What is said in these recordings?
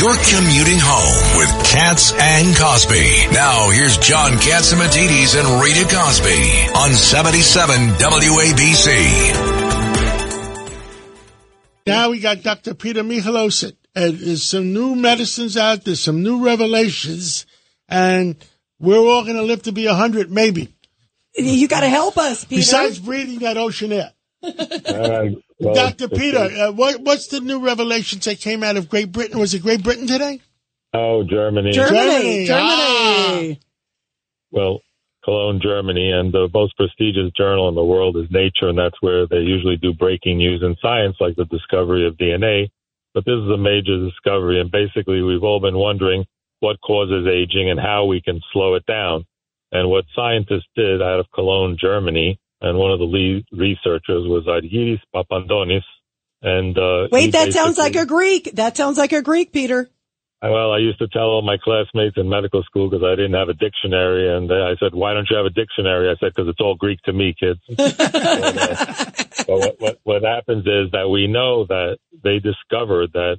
You're commuting home with Cats and Cosby. Now here's John Catsimatidis and Rita Cosby on 77 WABC. Now we got Dr. Peter Michalos. And there's some new medicines out. There's some new revelations. And we're all going to live to be 100, maybe. You got to help us, Peter. Besides breathing that ocean air. Well, Dr. Peter, uh, what, what's the new revelations that came out of Great Britain? Was it Great Britain today? Oh, Germany. Germany. Germany. Germany. Well, Cologne, Germany, and the most prestigious journal in the world is Nature, and that's where they usually do breaking news in science, like the discovery of DNA. But this is a major discovery, and basically, we've all been wondering what causes aging and how we can slow it down. And what scientists did out of Cologne, Germany, and one of the lead researchers was Argyris Papantonis. And uh, Wait, that sounds like a Greek. That sounds like a Greek, Peter. Well, I used to tell all my classmates in medical school because I didn't have a dictionary, and I said, "Why don't you have a dictionary?" I said, "Because it's all Greek to me, kids." but, uh, but what, what what happens is that we know that they discovered that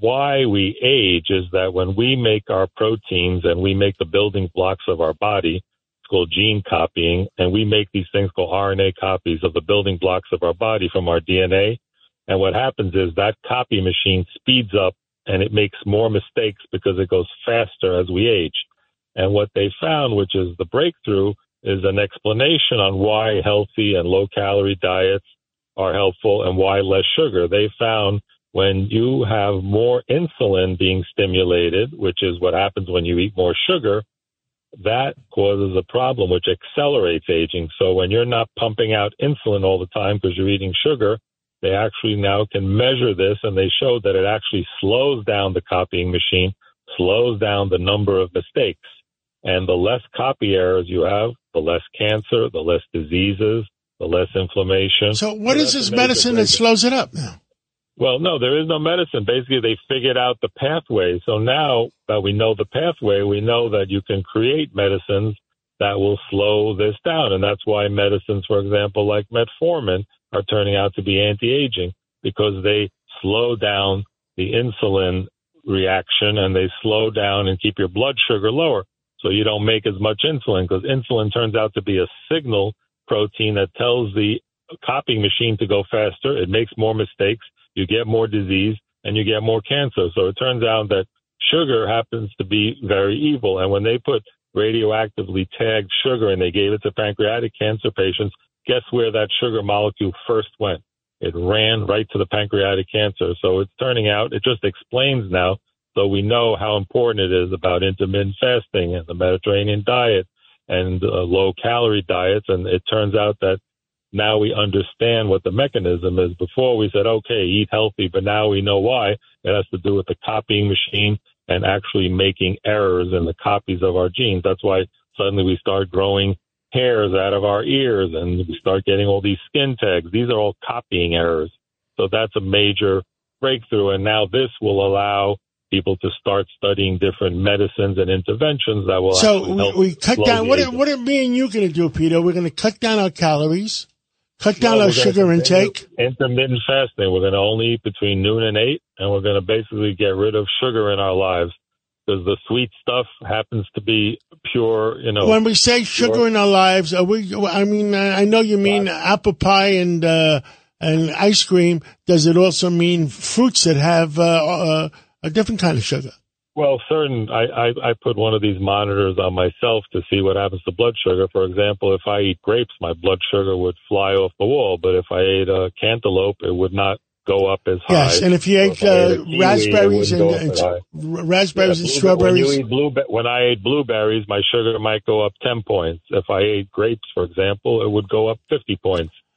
why we age is that when we make our proteins and we make the building blocks of our body, called gene copying, and we make these things called RNA copies of the building blocks of our body from our DNA. And what happens is that copy machine speeds up and it makes more mistakes because it goes faster as we age. And what they found, which is the breakthrough, is an explanation on why healthy and low calorie diets are helpful and why less sugar. They found when you have more insulin being stimulated, which is what happens when you eat more sugar, that causes a problem which accelerates aging. So when you're not pumping out insulin all the time because you're eating sugar, they actually now can measure this and they showed that it actually slows down the copying machine, slows down the number of mistakes. And the less copy errors you have, the less cancer, the less diseases, the less inflammation. So what is this medicine that slows it up now? Well, no, there is no medicine. Basically, they figured out the pathway. So now that we know the pathway, we know that you can create medicines that will slow this down. And that's why medicines, for example, like metformin, are turning out to be anti-aging because they slow down the insulin reaction and they slow down and keep your blood sugar lower. So you don't make as much insulin because insulin turns out to be a signal protein that tells the copying machine to go faster. It makes more mistakes. You get more disease and you get more cancer. So it turns out that sugar happens to be very evil. And when they put radioactively tagged sugar and they gave it to pancreatic cancer patients, guess where that sugar molecule first went? It ran right to the pancreatic cancer. So it's turning out, it just explains now. So we know how important it is about intermittent fasting and the Mediterranean diet and uh, low calorie diets. And it turns out that now we understand what the mechanism is. Before we said, okay, eat healthy, but now we know why. It has to do with the copying machine and actually making errors in the copies of our genes. That's why suddenly we start growing hairs out of our ears and we start getting all these skin tags. These are all copying errors. So that's a major breakthrough. And now this will allow people to start studying different medicines and interventions that will So we, we cut down. What are, what are me and you going to do, Peter? We're going to cut down our calories, cut down our sugar intake. Intermittent fasting. We're going to only eat between noon and eight, and we're going to basically get rid of sugar in our lives because the sweet stuff happens to be pure. You know, When we say sugar Sure. in our lives, are we? I mean, I know you mean apple pie and uh, and ice cream. Does it also mean fruits that have uh, uh, a different kind of sugar? Well, certain. I, I I put one of these monitors on myself to see what happens to blood sugar. For example, if I eat grapes, my blood sugar would fly off the wall. But if I ate a cantaloupe, it would not go up as high. Yes, and if you ate uh, kiwi, raspberries and, and go up as high. r- raspberries and Yeah, blue- strawberries, When you eat blue, when I ate blueberries, my sugar might go up ten points. If I ate grapes, for example, it would go up fifty points.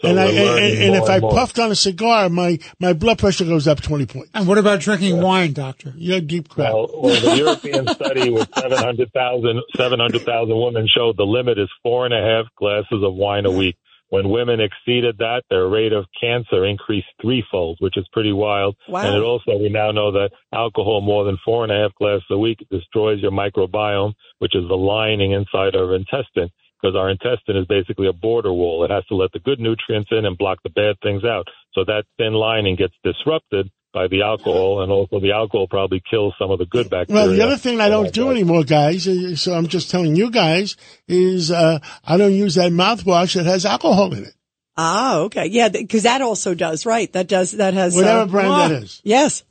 So and I, and, and, and more if I more. puffed on a cigar, my, my blood pressure goes up 20 points. And what about drinking wine, doctor? You're a deep crowd. Well, well, the European study with 700,000 700,000 women showed the limit is four and a half glasses of wine a week. When women exceeded that, their rate of cancer increased threefold, which is pretty wild. Wow. And it also, we now know that alcohol more than four and a half glasses a week destroys your microbiome, which is the lining inside our intestine, because our intestine is basically a border wall. It has to let the good nutrients in and block the bad things out. So that thin lining gets disrupted by the alcohol, and also the alcohol probably kills some of the good bacteria. Well, the other thing I don't do anymore, guys, so I'm just telling you guys, is uh, I don't use that mouthwash that has alcohol in it. Ah, okay. Yeah, because that also does, right? That does, that has. Whatever uh, brand that is. Yes.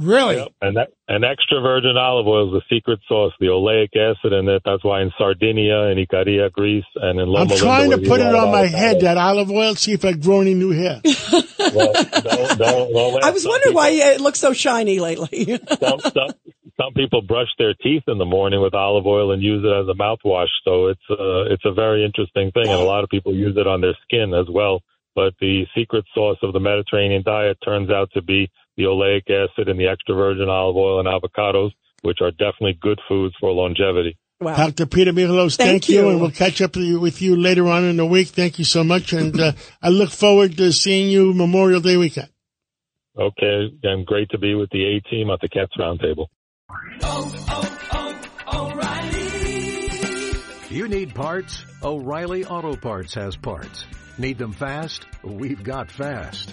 Really? Yep. And that and extra virgin olive oil is the secret sauce, the oleic acid in it. That's why in Sardinia and Icaria, Greece, and in Loma I'm Linda, trying to put it on my avocado. head, that olive oil, see if I grow any new hair. Well, don't, don't, don't I was some wondering why it looks so shiny lately. some, some, some people brush their teeth in the morning with olive oil and use it as a mouthwash. So it's uh, it's a very interesting thing, and a lot of people use it on their skin as well. But the secret sauce of the Mediterranean diet turns out to be the oleic acid and the extra virgin olive oil and avocados, which are definitely good foods for longevity. wow. Dr. Peter Michalos, thank, Thank you. you. and we'll catch up with you, with you later on in the week. Thank you so much, and uh, I look forward to seeing you Memorial Day weekend. Okay, and great to be with the A team at the Cats Roundtable. Oh, oh, oh, O'Reilly! You need parts? O'Reilly Auto Parts has parts. Need them fast? We've got fast.